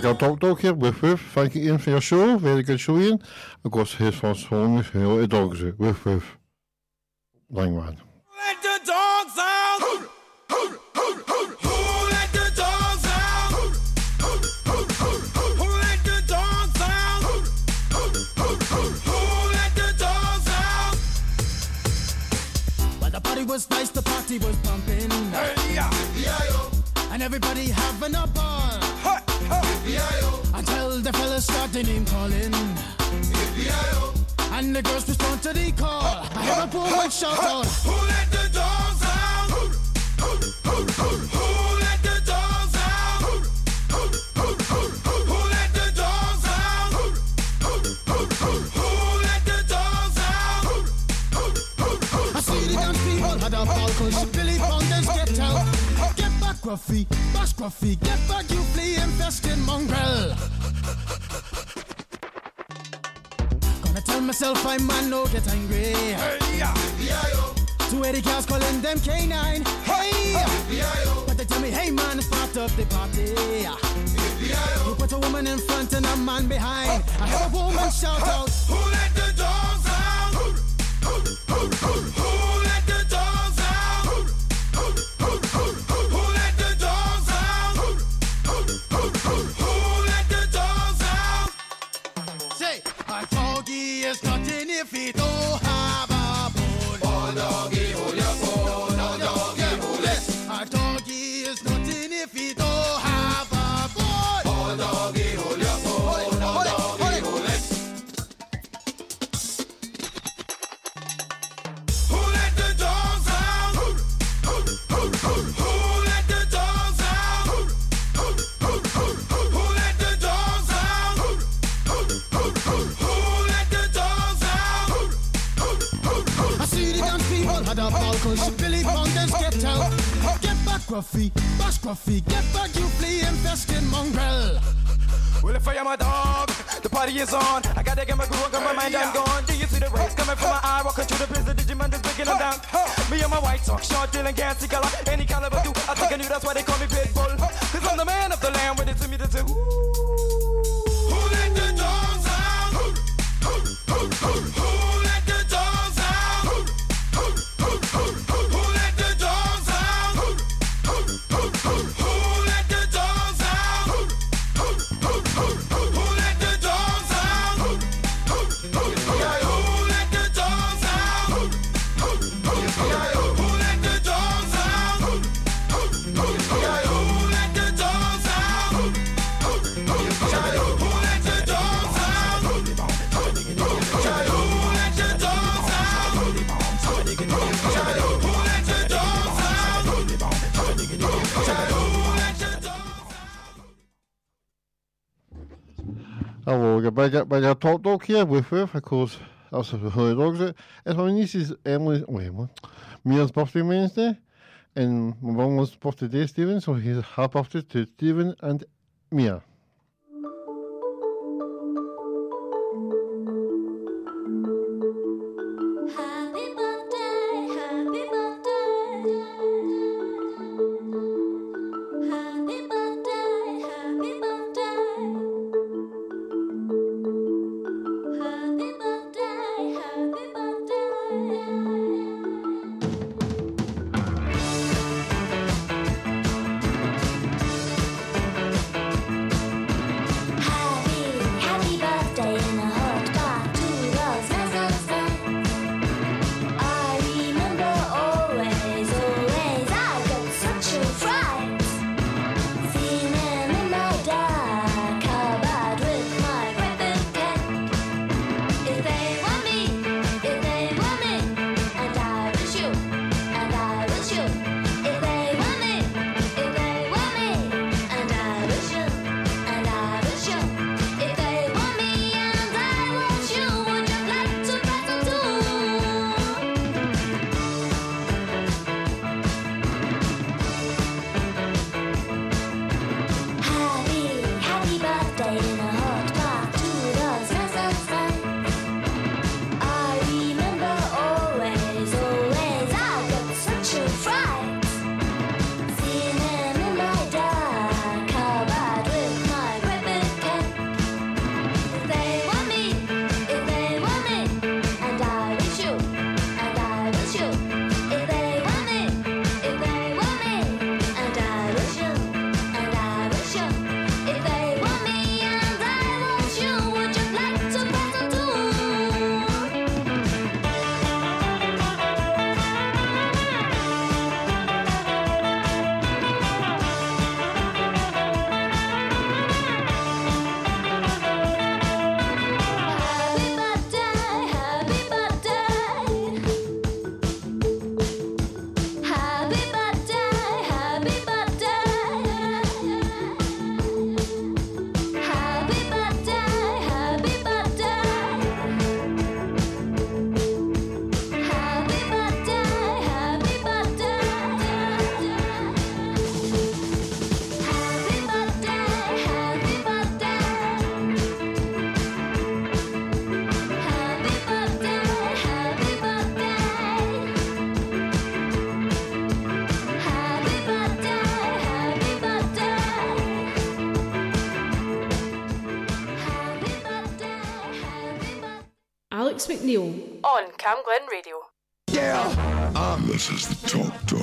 I got talk dog here with woof. Thank you, in for your show. Very good show, in? I've got his first phone for all the dogs Lang man. Let the dogs out! Was nice, the party was pumping. Hey, yeah. And everybody having a ball. Until the fellas started name calling. And the girls respond to the call. I hear a woman shout out. Oh. Who let the dogs out? Gruffy, bash Gruffy, get back, you flea infested mongrel. Gonna tell myself I'm man, no get angry. Hey, yeah. Two Eddie cows calling them canine. Hey! But they tell me, hey man, it's part of the party. You put a woman in front and a man behind. I heard a woman shout out. Who let the dogs out? Who let Gruffy, bash Gruffy, get back, you flea infested mongrel. Well, if I am a dog, the party is on. I gotta get my groove on, 'cause my mind, I'm gone. Do you see the rays coming from my eye? Walking through the prison, Digimon is breaking them down. Me and my white talk, short, dealing, gassy color. Any caliber do, I think I knew that's why they call me Pitbull. Cause I'm the man of the land, with it to me to do. We got big, big talk talk here with with, of course. That's the dogs it. It's my niece's Emily, wait, Emily, Mia's birthday Wednesday, and my mum was birthday today, Stephen, so he's happy birthday to Stephen and Mia. On Cam Glen Radio. Um, this is the top Dog.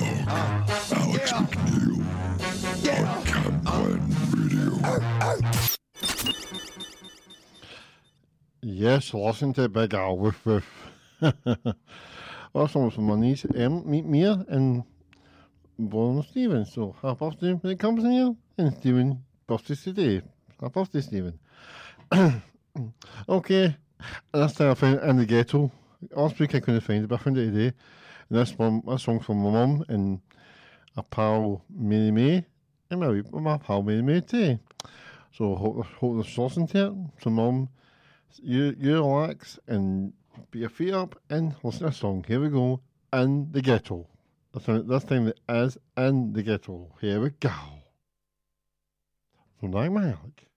Alex McNeil on Cam Glen Radio. Yes, listen to Big Al Woof Woof. also from my niece Em, meet Mia and Born Stephen. So happy birthday when it comes in here. And Stephen, birthday's today. Happy birthday, Stephen. okay, last time I found in the ghetto. Last week I couldn't find it, but I found it today. And this one, this song from my mum and a pal Mary May, and my, my pal Mary May too. So hope, hope there's sauce into it. So mum, you you relax and put your feet up and listen to a song. Here we go. In the ghetto. This time, it is in the ghetto. Here we go. From Like Malik.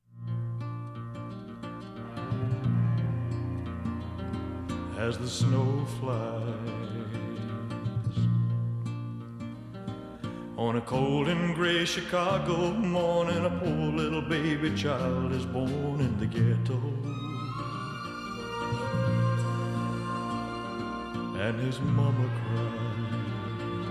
As the snow flies. On a cold and gray Chicago morning, a poor little baby child is born in the ghetto. And his mama cries.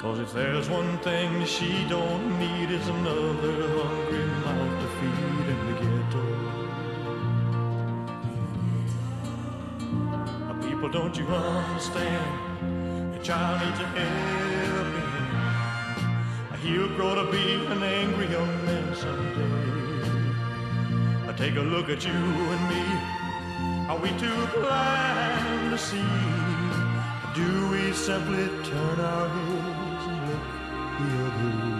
Cause if there's one thing she don't need, it's another hungry mouth to feed People, don't you understand? Your child needs a helping hand. He'll grow to be an angry young man someday. Uh, Take a look at you and me. Are we too blind to see? Do we simply turn our heads and look the other way?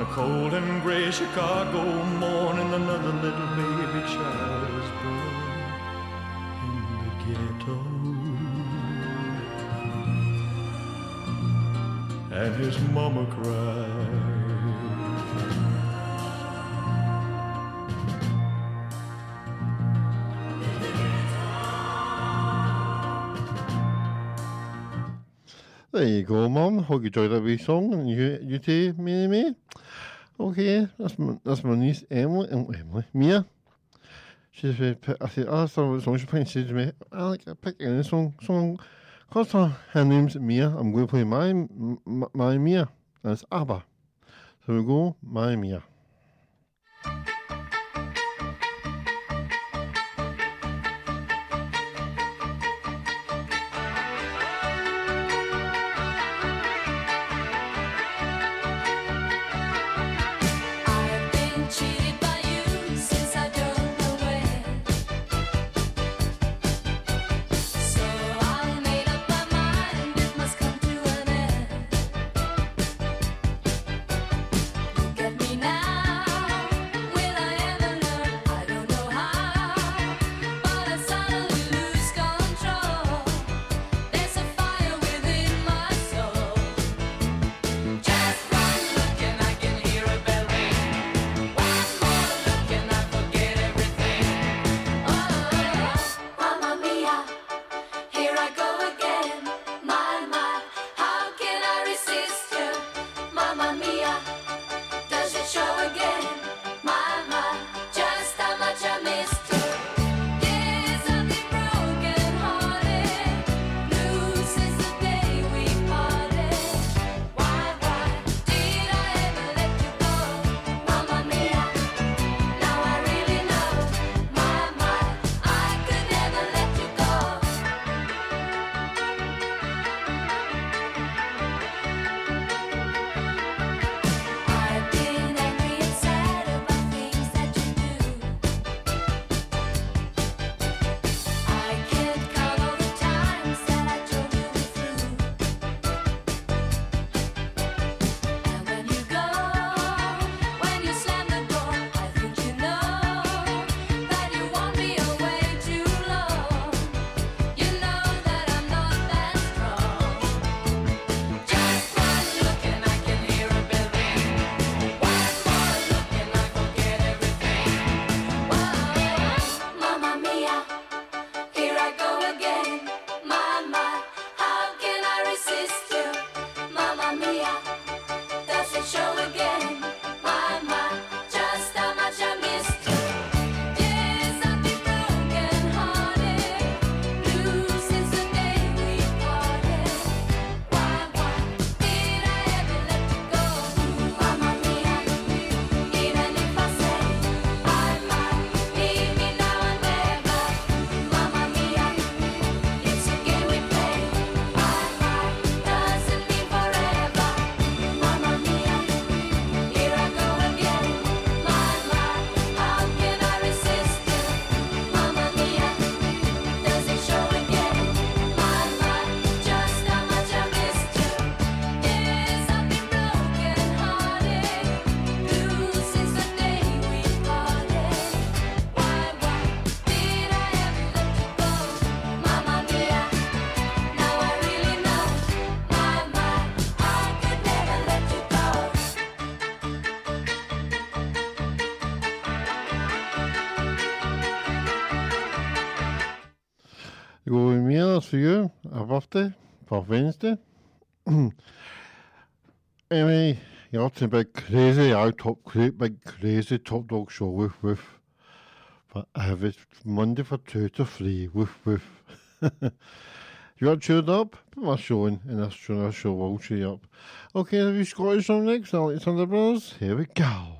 on a cold and gray Chicago morning, another little baby child is born in the ghetto. And his mama cries. There you go, Mum. Hope you enjoyed that wee song. And you, you too, May. Okay, that's my, that's my niece Emily. Emily, Mia. She's very. I said, oh, that's the song she playing. She said to pick any song. Song. Cause her, uh, her name's Mia. I'm going to play my, my, my Mia. It's ABBA. So we go, my Mia. For you. After for Wednesday. anyway, you're talking about crazy out top cra- big crazy top dog show with with. But I have it Monday for two to three with with. you are tuned up? Put my show in and that's true our show will cheer you up. Okay, have you Scottish song next? Alexander Brothers. Here we go.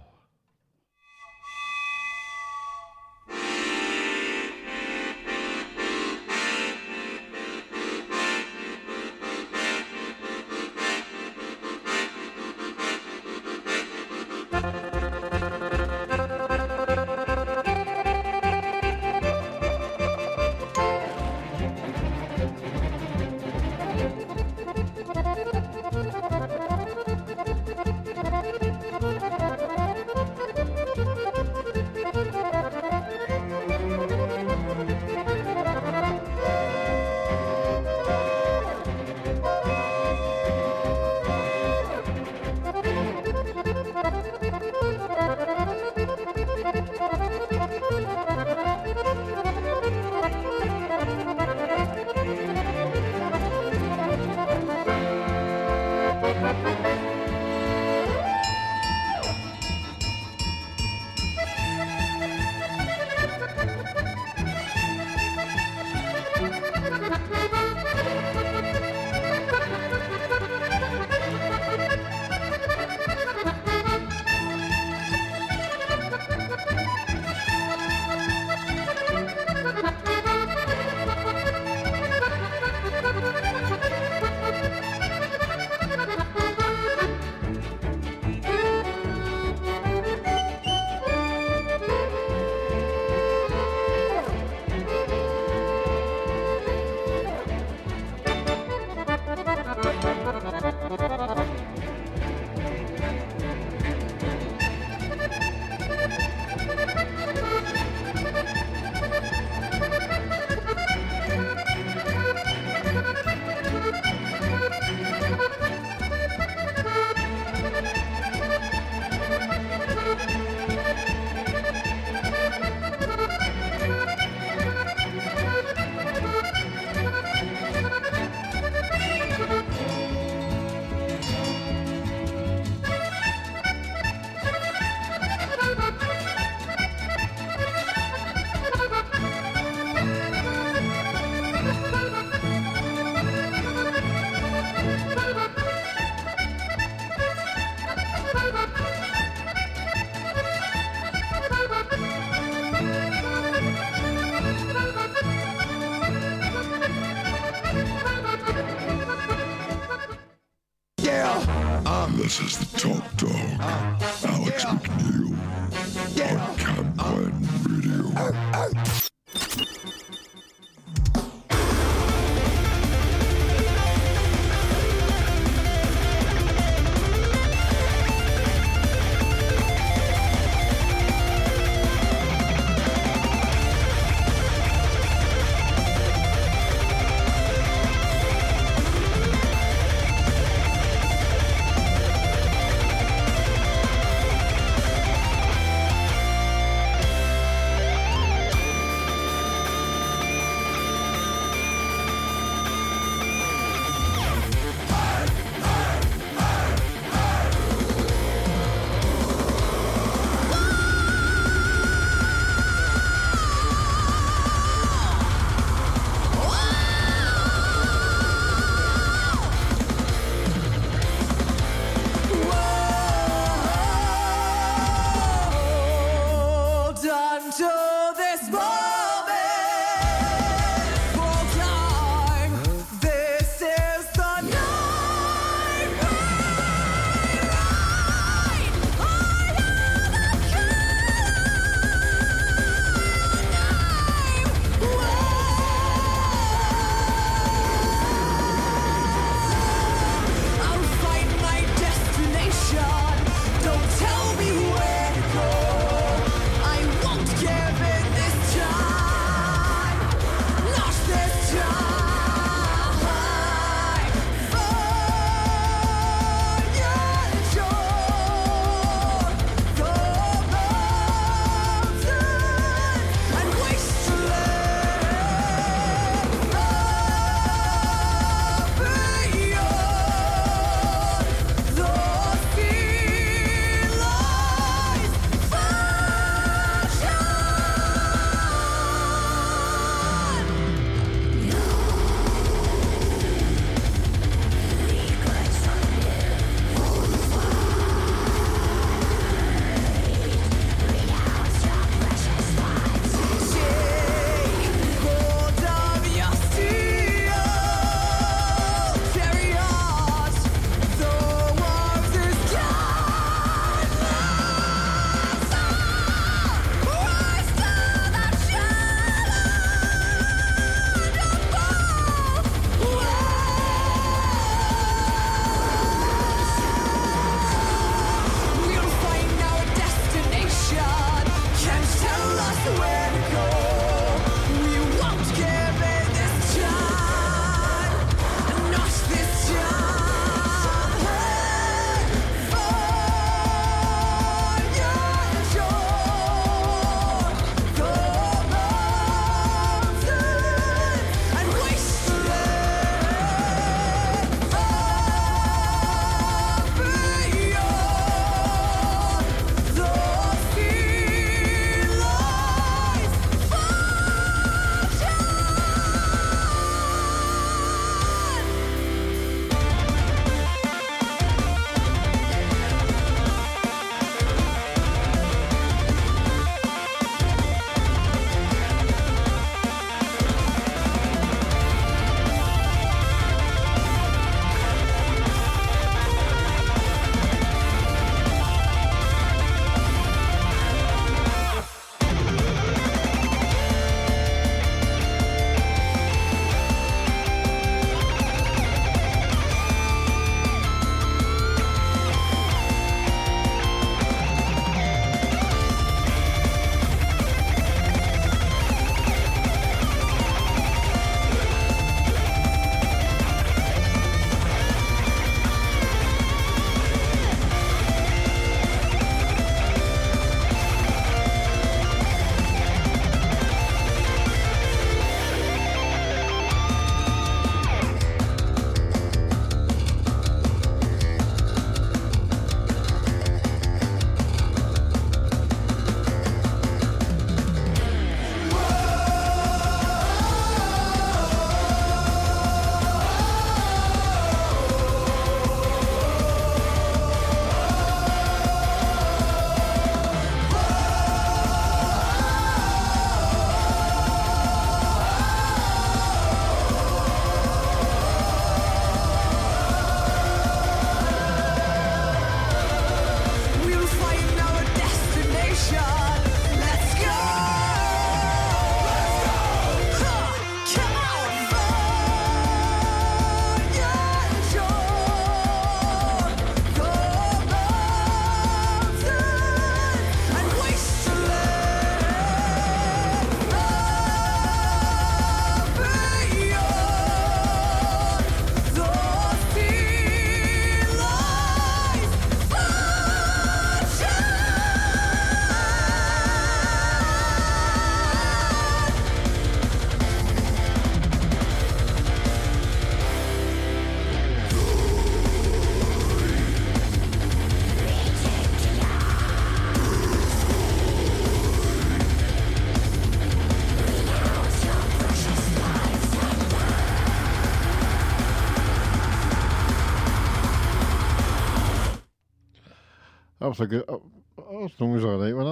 Was a good. As long as I like with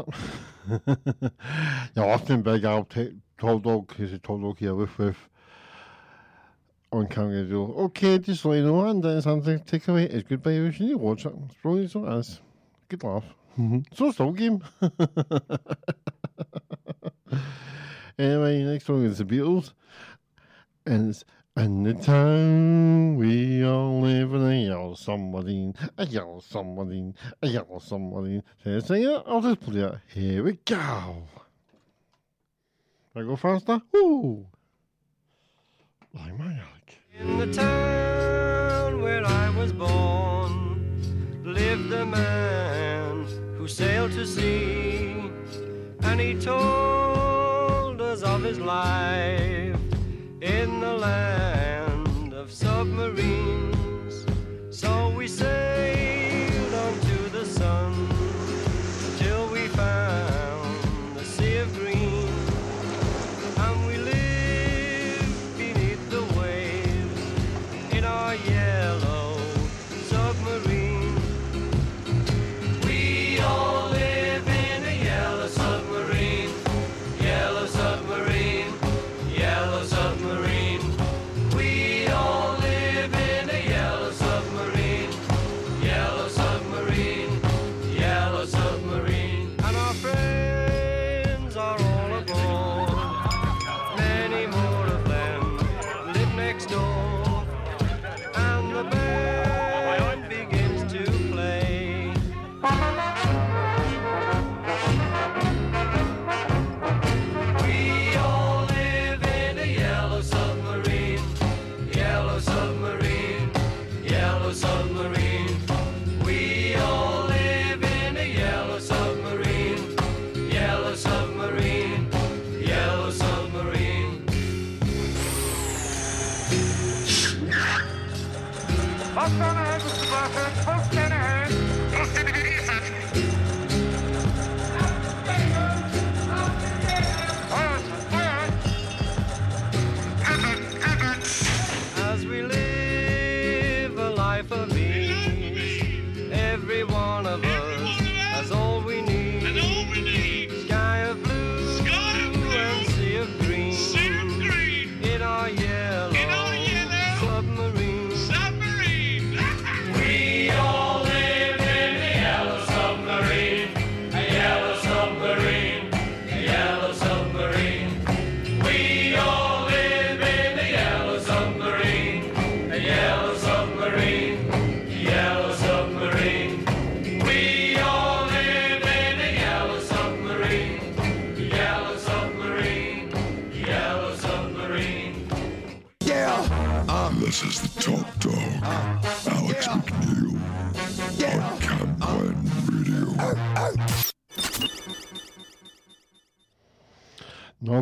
it. yeah, often big out tall dog he's a tall dog here with with on camera do. Okay, just so you know, and then something take away is goodbye. You should watch it. It's probably so as good laugh. Mm-hmm. so still game. anyway, next song is the Beatles, and it's in the town we all live in a yellow submarine, a yellow submarine, a yellow submarine. Say it, sing it, I'll just play it. Here we go. I go faster? Ooh. Like my Alec. In the town where I was born lived a man who sailed to sea, and he told us of his life in the land of submarines. So we sailed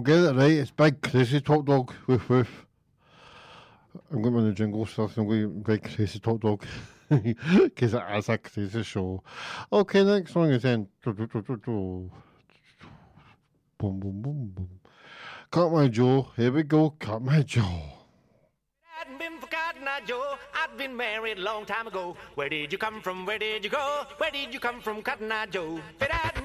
get it right. It's big crazy top dog. Woof woof. I'm going to the jingle stuff. I'm going big crazy top dog because it is a crazy show. Okay, next song is then. Boom boom boom boom. Cut my jaw. Here we go. Cut my jaw. hadn't been for Cotton Eye Joe, I'd been married long time ago. Where did you come from? Where did you go? Where did you come from, Cotton Eye Joe? If it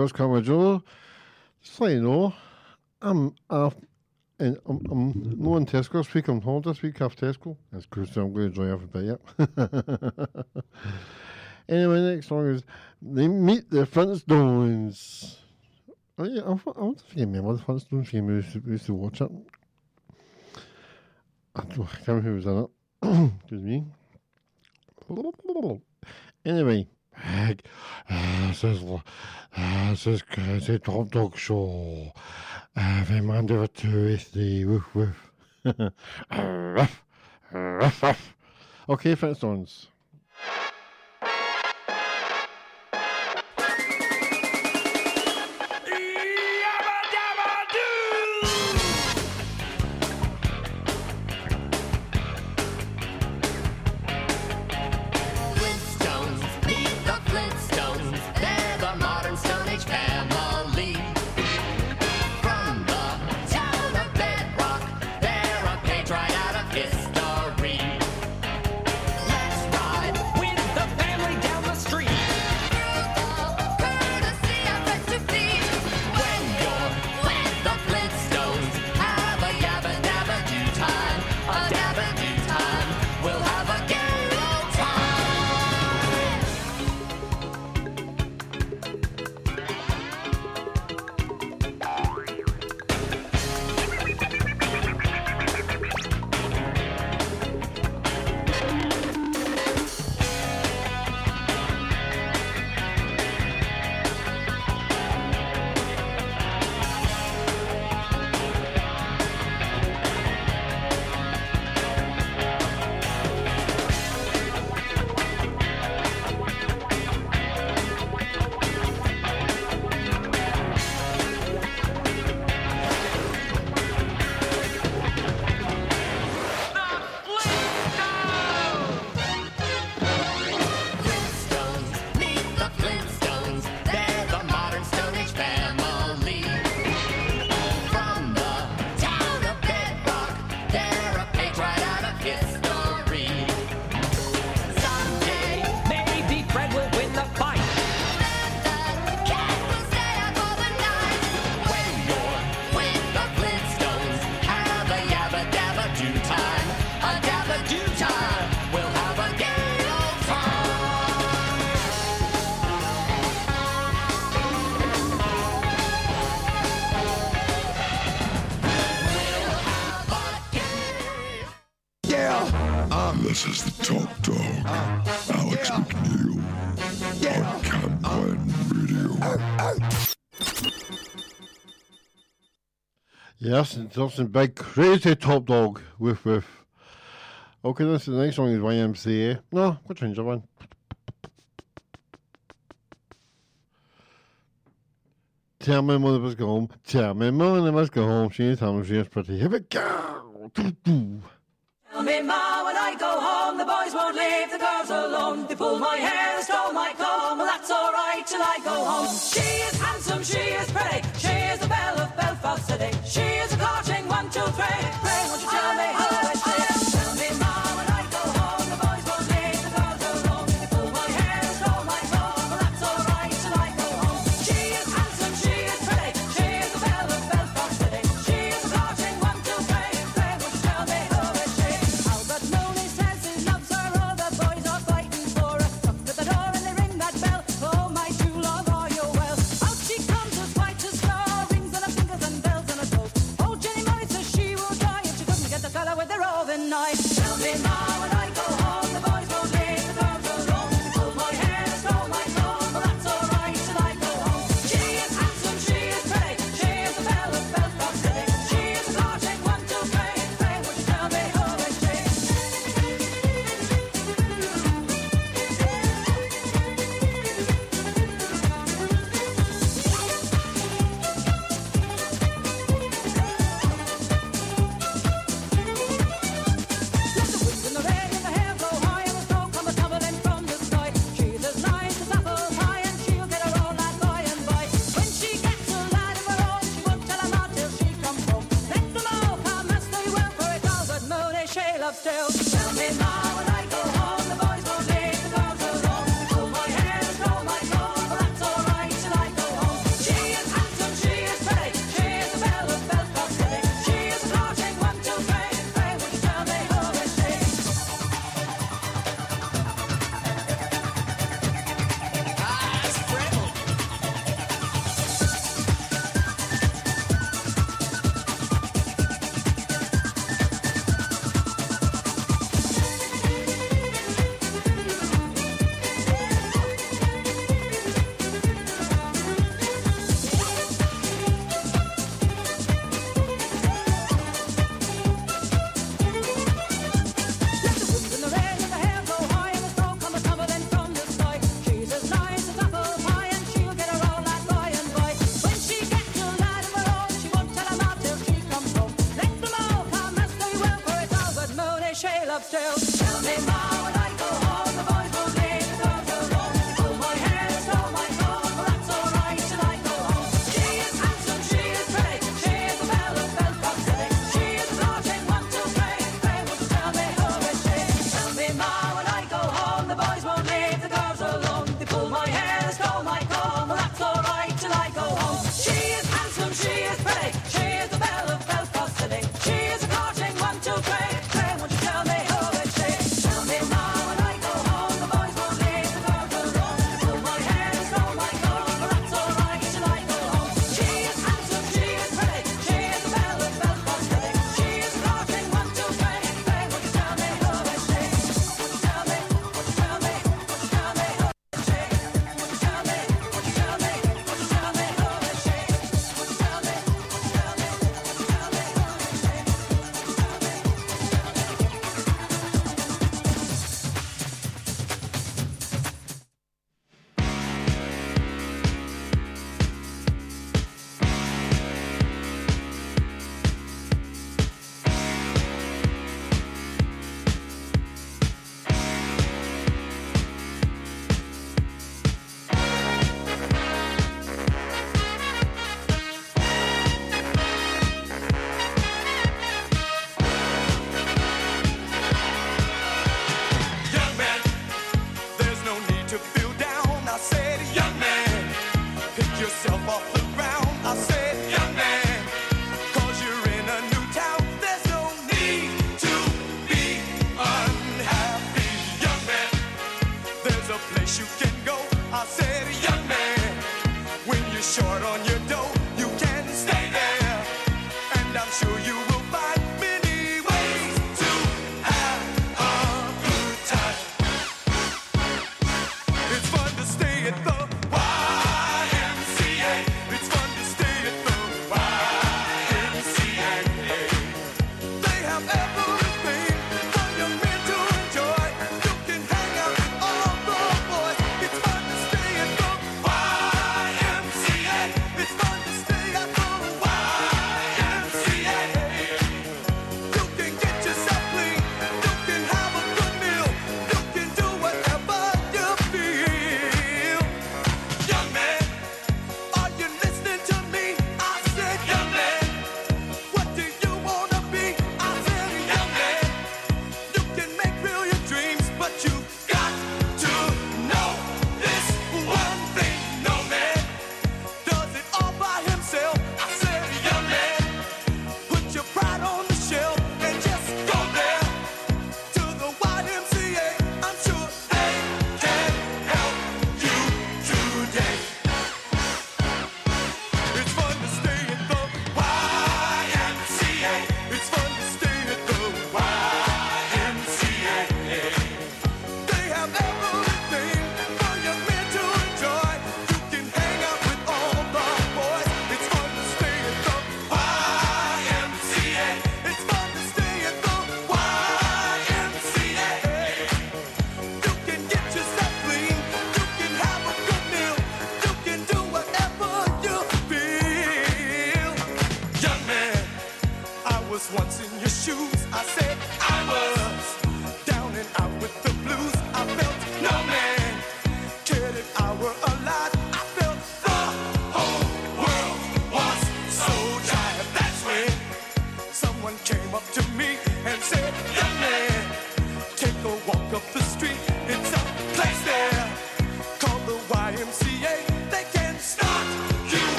you it's Comrade Joe. So you know, I'm off, and I'm, I'm no in Tesco this week. I'm home this week off Tesco. That's cruise, so I'm going to enjoy every bit. Yeah. anyway, next song is "They Meet the Flintstones." Oh yeah, I, I want to remember the Flintstones game. We used used to watch it. I don't- I can't remember who was in it. Excuse me. Anyway, Is, is crazy Top Dog Show. Every Monday or Tuesday, woof woof. ruff, ruff, ruff. Okay, Flintstones. Flintstones, Yes, it's something big, crazy top dog. Woof woof. Okay, this is the next song is YMCA. No, we'll change that one. Tell me mother must go home. Tell me mother I must go home. She is home. She is pretty. Here we go. Tell me, Ma, when I go home, the boys won't leave the girls alone. They pull my hair, they stole my comb. Well, that's all right till I go home. She is handsome, she is pretty. She is a courting one, two, three.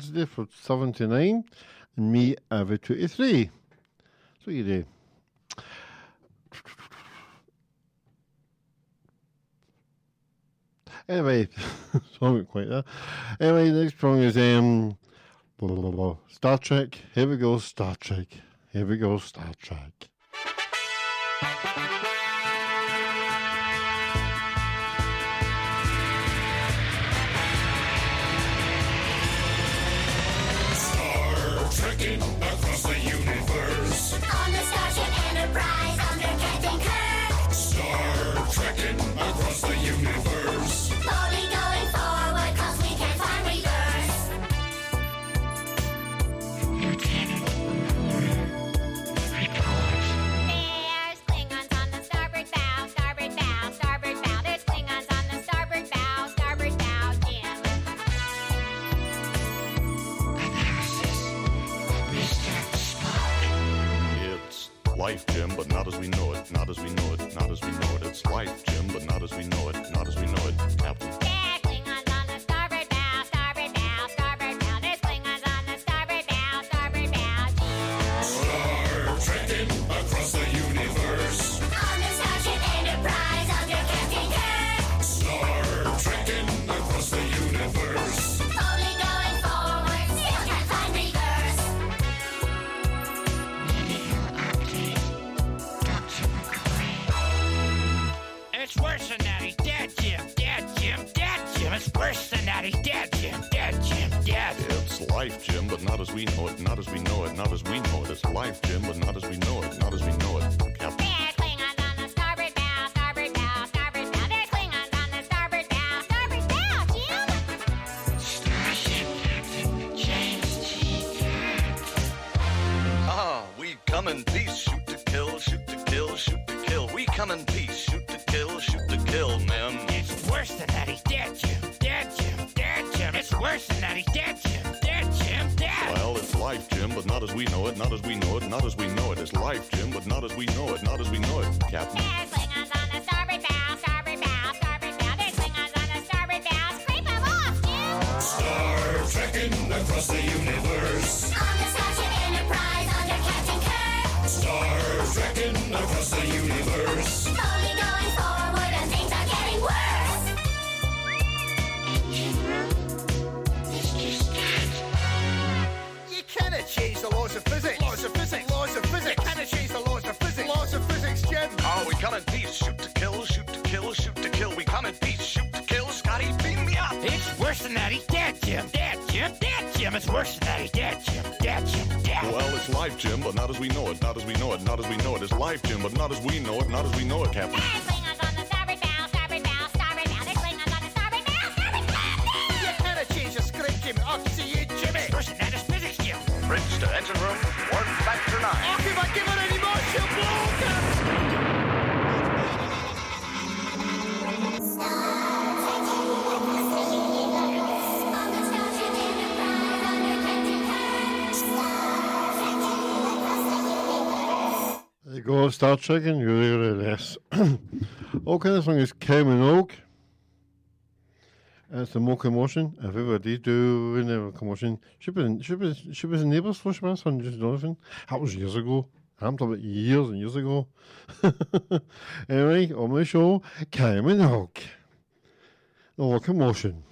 Saturday for 79 and me every 23. So you do. Anyway, sorry, quite there. Anyway, next song is um, blah, blah, blah, Star Trek. Here we go, Star Trek. Here we go, Star Trek. trekking across the universe. As we know it. Not as we know it. Not as we know it. It's life, Jim, but not as we know it. Not as we know it, Captain. Life, Jim, but not as we know it. Not as we know it. Not as we know it. It's life, Jim, but not as we know it. Not as we know it, Captain. Ah, we come in peace, shoot to kill, shoot to kill, shoot to kill. We come in peace, shoot to kill, shoot to kill, men. It's worse than that. He's dead, Jim. Dead, Jim. Dead, Jim. It's worse than that. He's dead, Jim. Dead, Jim. Dead. Well, it's life, Jim, but not as we know it. Not as we know it. Not as we know it. It's life, Jim, but not as we know it. Not as we know it, Captain. There's Klingons on the starboard bow, starboard bow, starboard bow. There's Klingons on the starboard bow. Scrape them off, Jim! Star trekking across the universe. On the Starship Enterprise under Captain Kirk. Star trekking across the universe. Laws of physics. Laws of physics. You cannot change the laws of physics. Laws of physics, Jim. Ah, we come in peace, shoot to kill, shoot to kill, shoot to kill. We come in peace, shoot to kill. Scotty, beam me up. It's worse than that. He's dead, Jim. Dead, Jim. Dead, Jim. It's worse than that. He's dead, Jim. Dead, Jim. Dead. Well, it's life, Jim, but not as we know it. Not as we know it. Not as we know it. It's life, Jim, but not as we know it. Not as we know it, Captain. Go, start checking, you hear this. okay, this song is Cayman Oak. It's the more commotion. Everybody doing the commotion. Should be, should be, should be the neighbours for Schwarz on just Donovan. That was years ago. I'm talking about years and years ago. anyway, on my show, Cayman Oak. Oh, the locomotion.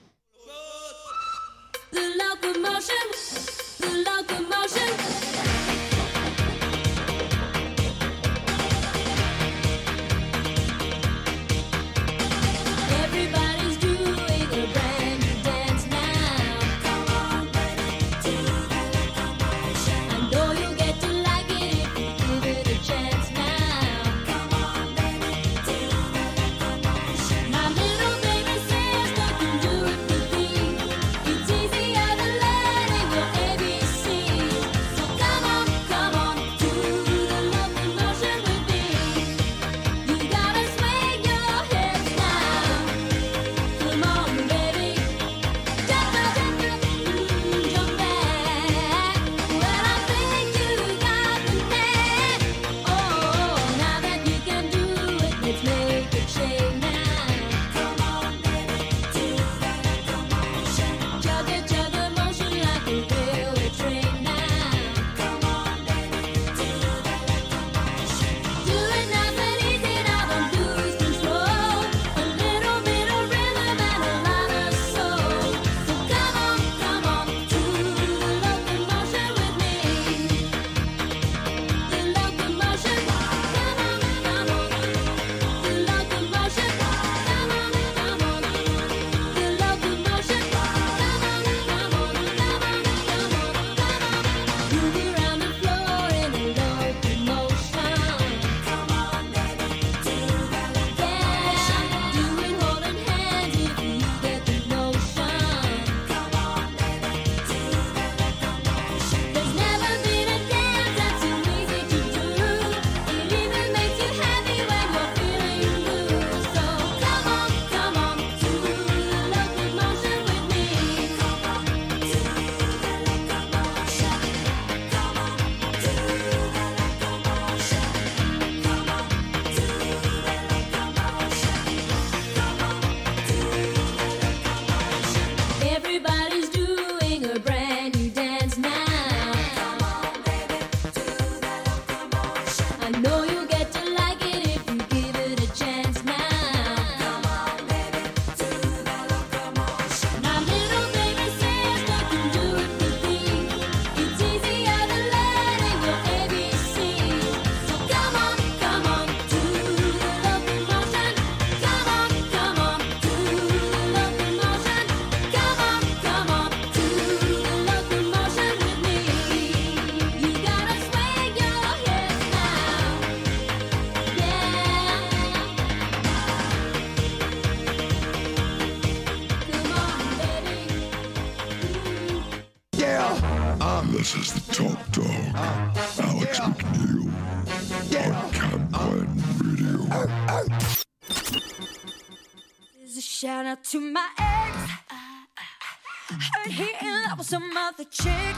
another chick.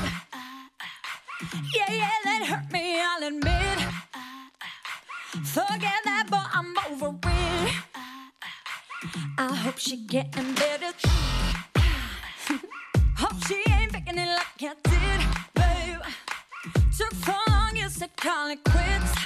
Yeah, yeah, that hurt me, I'll admit. Forget that, but I'm over it. I hope she getting better. hope she ain't faking it like I did, babe. Took four long years to call it quits.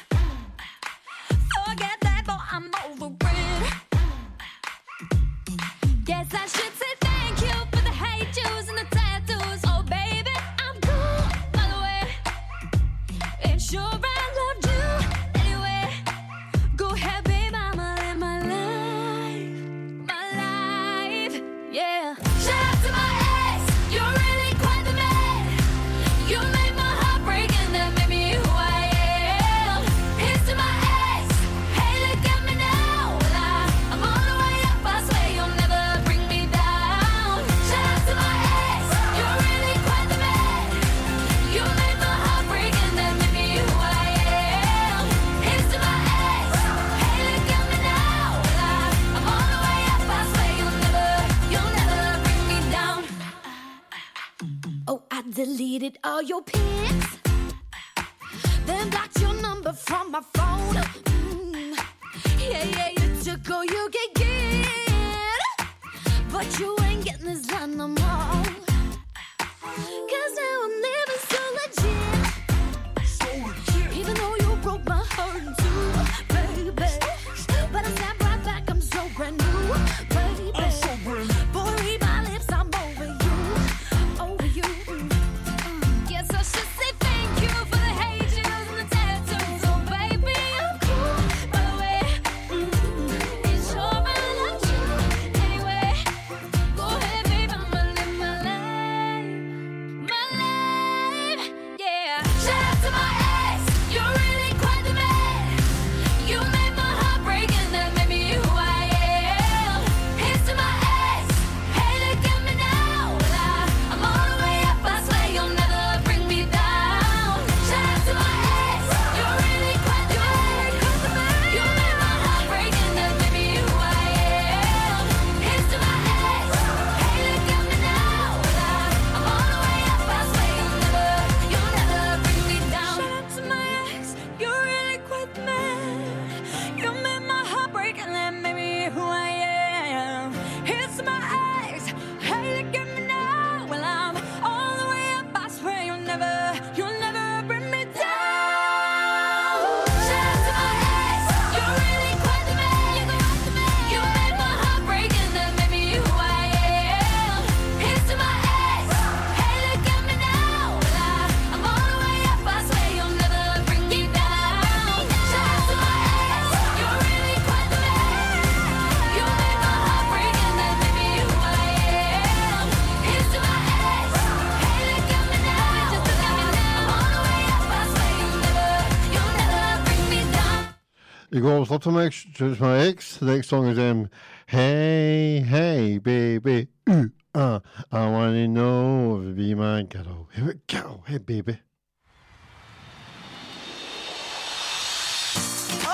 Ultimax, just my ex. The next song is um, Hey, Hey, Baby. Ooh, uh, I want to know if you be my girl. Here we go. Hey, baby.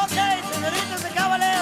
Okay, señoritas de caballeros.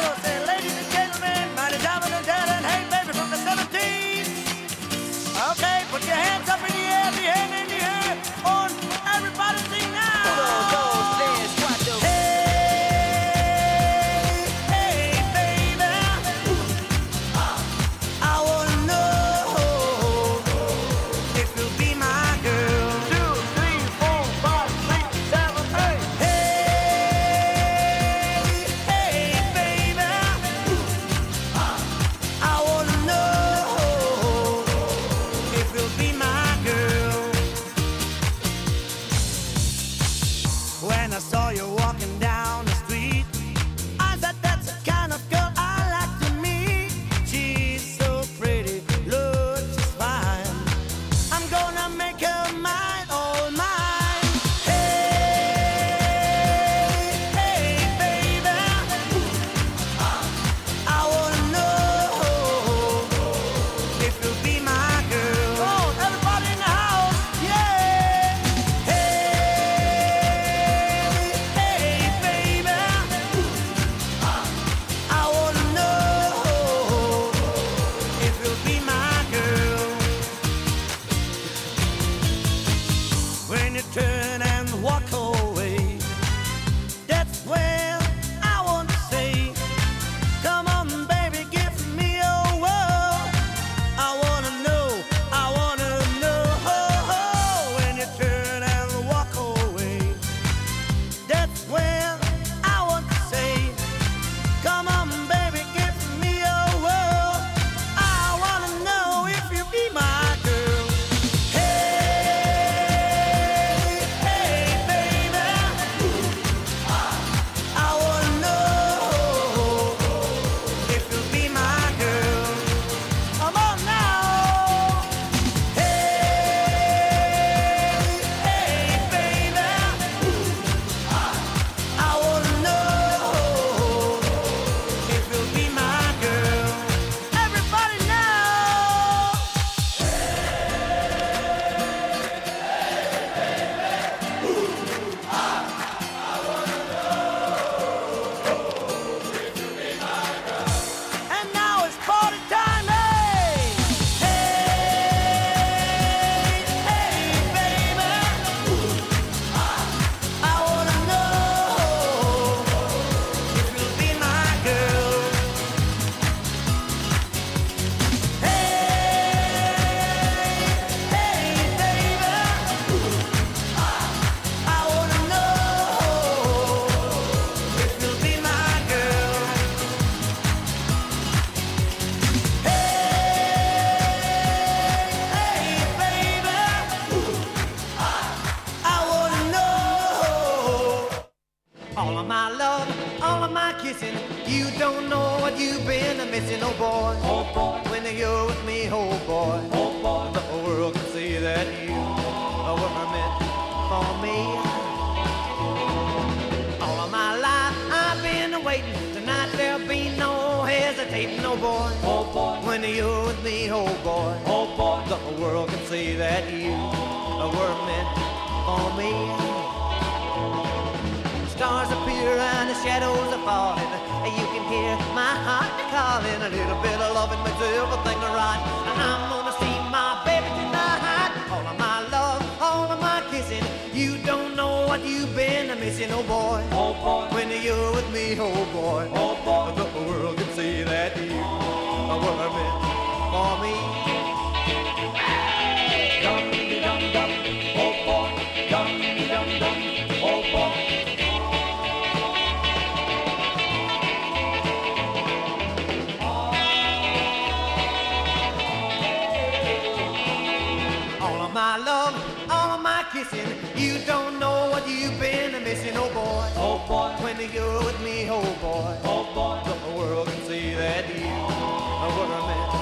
My kissing. You don't know what you've been missing, oh boy. Oh boy. When you're with me, oh boy. Oh boy. The whole world can see that you are what a meant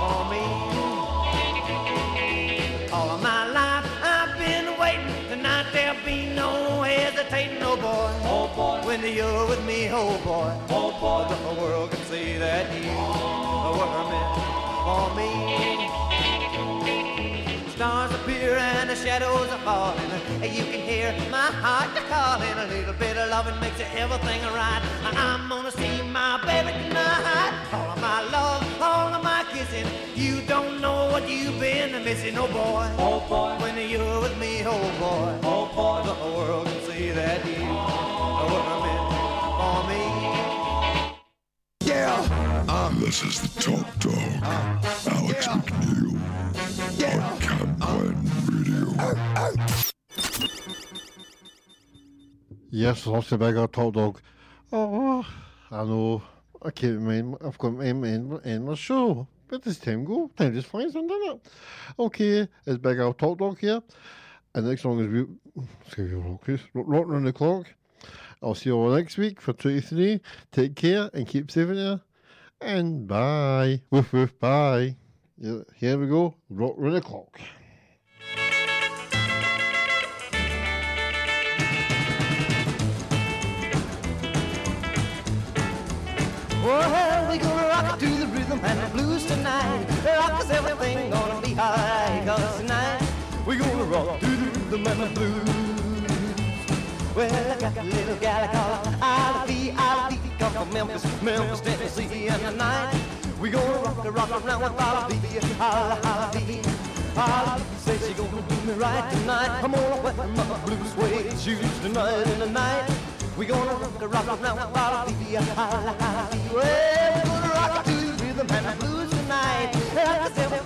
for me. All of my life I've been waiting. Tonight there'll be no hesitating, oh boy. Oh boy. When you're with me, oh boy. Oh boy. The whole world can see that you are what a meant for me. And the shadows are falling. You can hear my heart calling. A little bit of loving makes everything right. I'm gonna see my baby tonight. All of my love, all of my kissing. You don't know what you've been missing, oh boy. Oh boy. When you're with me, oh boy. Oh boy. The whole world can see that you were meant for me. Yeah. this is the Top Dog. Uh, Alex McNeil. On Cam Glen Radio. Yes, back our top dog. Oh, I know. I can't mind. I've got end, end my show. Where does time go? Time just flies, doesn't it? Okay, it's Big Al Top Dog here. And next song is we excuse me. Rocking on the clock. I'll see you all next week for 23. Take care and keep saving you. And bye. Woof woof bye. Here we go. Rock on the clock. Well, we gonna rock to the rhythm and the blues tonight. Rock is everything gonna be alright. Cause tonight we gonna rock to the rhythm and the blues. Well, I got a little gal I call Ivy, Ivy, come from Memphis, Memphis, Tennessee, and tonight we gonna rock the rock around with Ivy, Ivy. Holly says she gonna do me right tonight. I'm gonna wear my blue suede shoes tonight in the night. We gonna rock a rock now, Holly, Holly, Holly. Well, we gonna rock to the rhythm and blues tonight.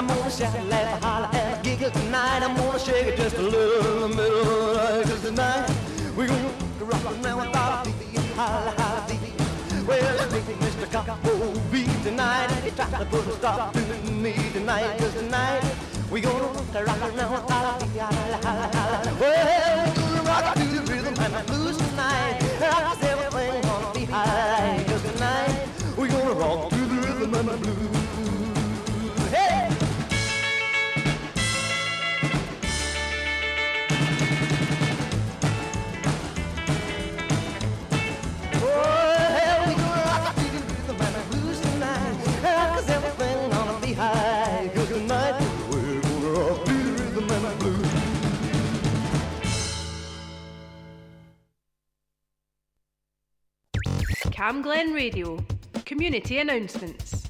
I'm gonna shout, laugh, holler, and giggle tonight. I'm gonna shake it just a little in the middle of the. Cause tonight we gonna rock around with our baby, holla, holla, baby. Well, make Mr. Coppo beat tonight. He tried to put a stop to me tonight. Cause tonight we gonna rock around with our baby, holla, holla, holla. Well, we gonna rock to the rhythm and the blues tonight. Cause everything gonna be high. Cause tonight we gonna rock to the rhythm and the blues. Camglen Radio. Community announcements.